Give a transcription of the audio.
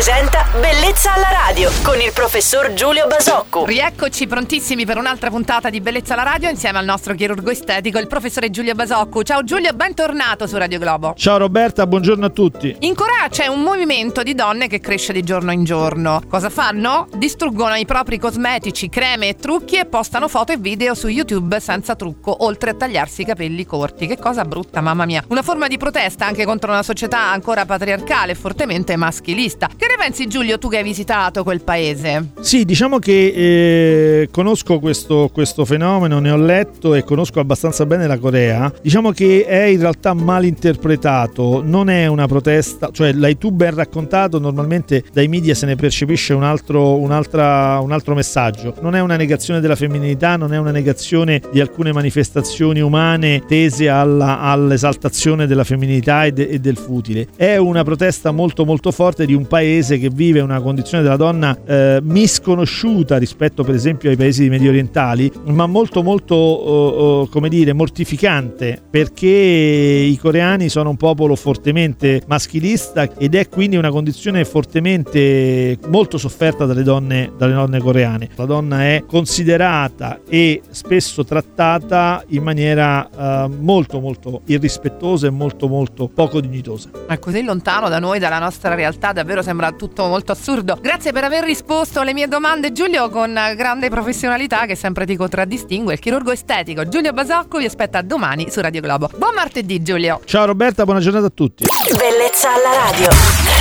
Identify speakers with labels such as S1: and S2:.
S1: presenta Bellezza alla radio con il professor Giulio Basocco.
S2: Rieccoci prontissimi per un'altra puntata di Bellezza alla radio insieme al nostro chirurgo estetico, il professore Giulio Basocco. Ciao Giulio, bentornato su Radio Globo.
S3: Ciao Roberta, buongiorno a tutti.
S2: In Corea c'è un movimento di donne che cresce di giorno in giorno. Cosa fanno? Distruggono i propri cosmetici, creme e trucchi e postano foto e video su YouTube senza trucco, oltre a tagliarsi i capelli corti. Che cosa brutta, mamma mia. Una forma di protesta anche contro una società ancora patriarcale e fortemente maschilista. Che ne pensi Giulio, tu che hai visitato quel paese?
S3: Sì, diciamo che eh, conosco questo, questo, fenomeno, ne ho letto e conosco abbastanza bene la Corea. Diciamo che è in realtà mal interpretato, non è una protesta, cioè l'hai tu ben raccontato, normalmente dai media se ne percepisce un altro, un, un altro messaggio. Non è una negazione della femminilità, non è una negazione di alcune manifestazioni umane tese alla, all'esaltazione della femminilità e, de, e del futile. È una protesta molto molto forte di un paese che vive una condizione della donna eh, misconosciuta rispetto per esempio ai paesi medio orientali, ma molto molto uh, uh, come dire mortificante perché i coreani sono un popolo fortemente maschilista ed è quindi una condizione fortemente molto sofferta dalle donne, dalle donne coreane. La donna è considerata e spesso trattata in maniera uh, molto molto irrispettosa e molto molto poco dignitosa.
S2: Ma così lontano da noi, dalla nostra realtà, davvero sembra tutto molto assurdo. Grazie per aver risposto alle mie domande, Giulio, con grande professionalità che sempre ti contraddistingue. Il chirurgo estetico Giulio Basocco vi aspetta domani su Radio Globo. Buon martedì, Giulio.
S3: Ciao Roberta, buona giornata a tutti.
S1: Bellezza alla radio.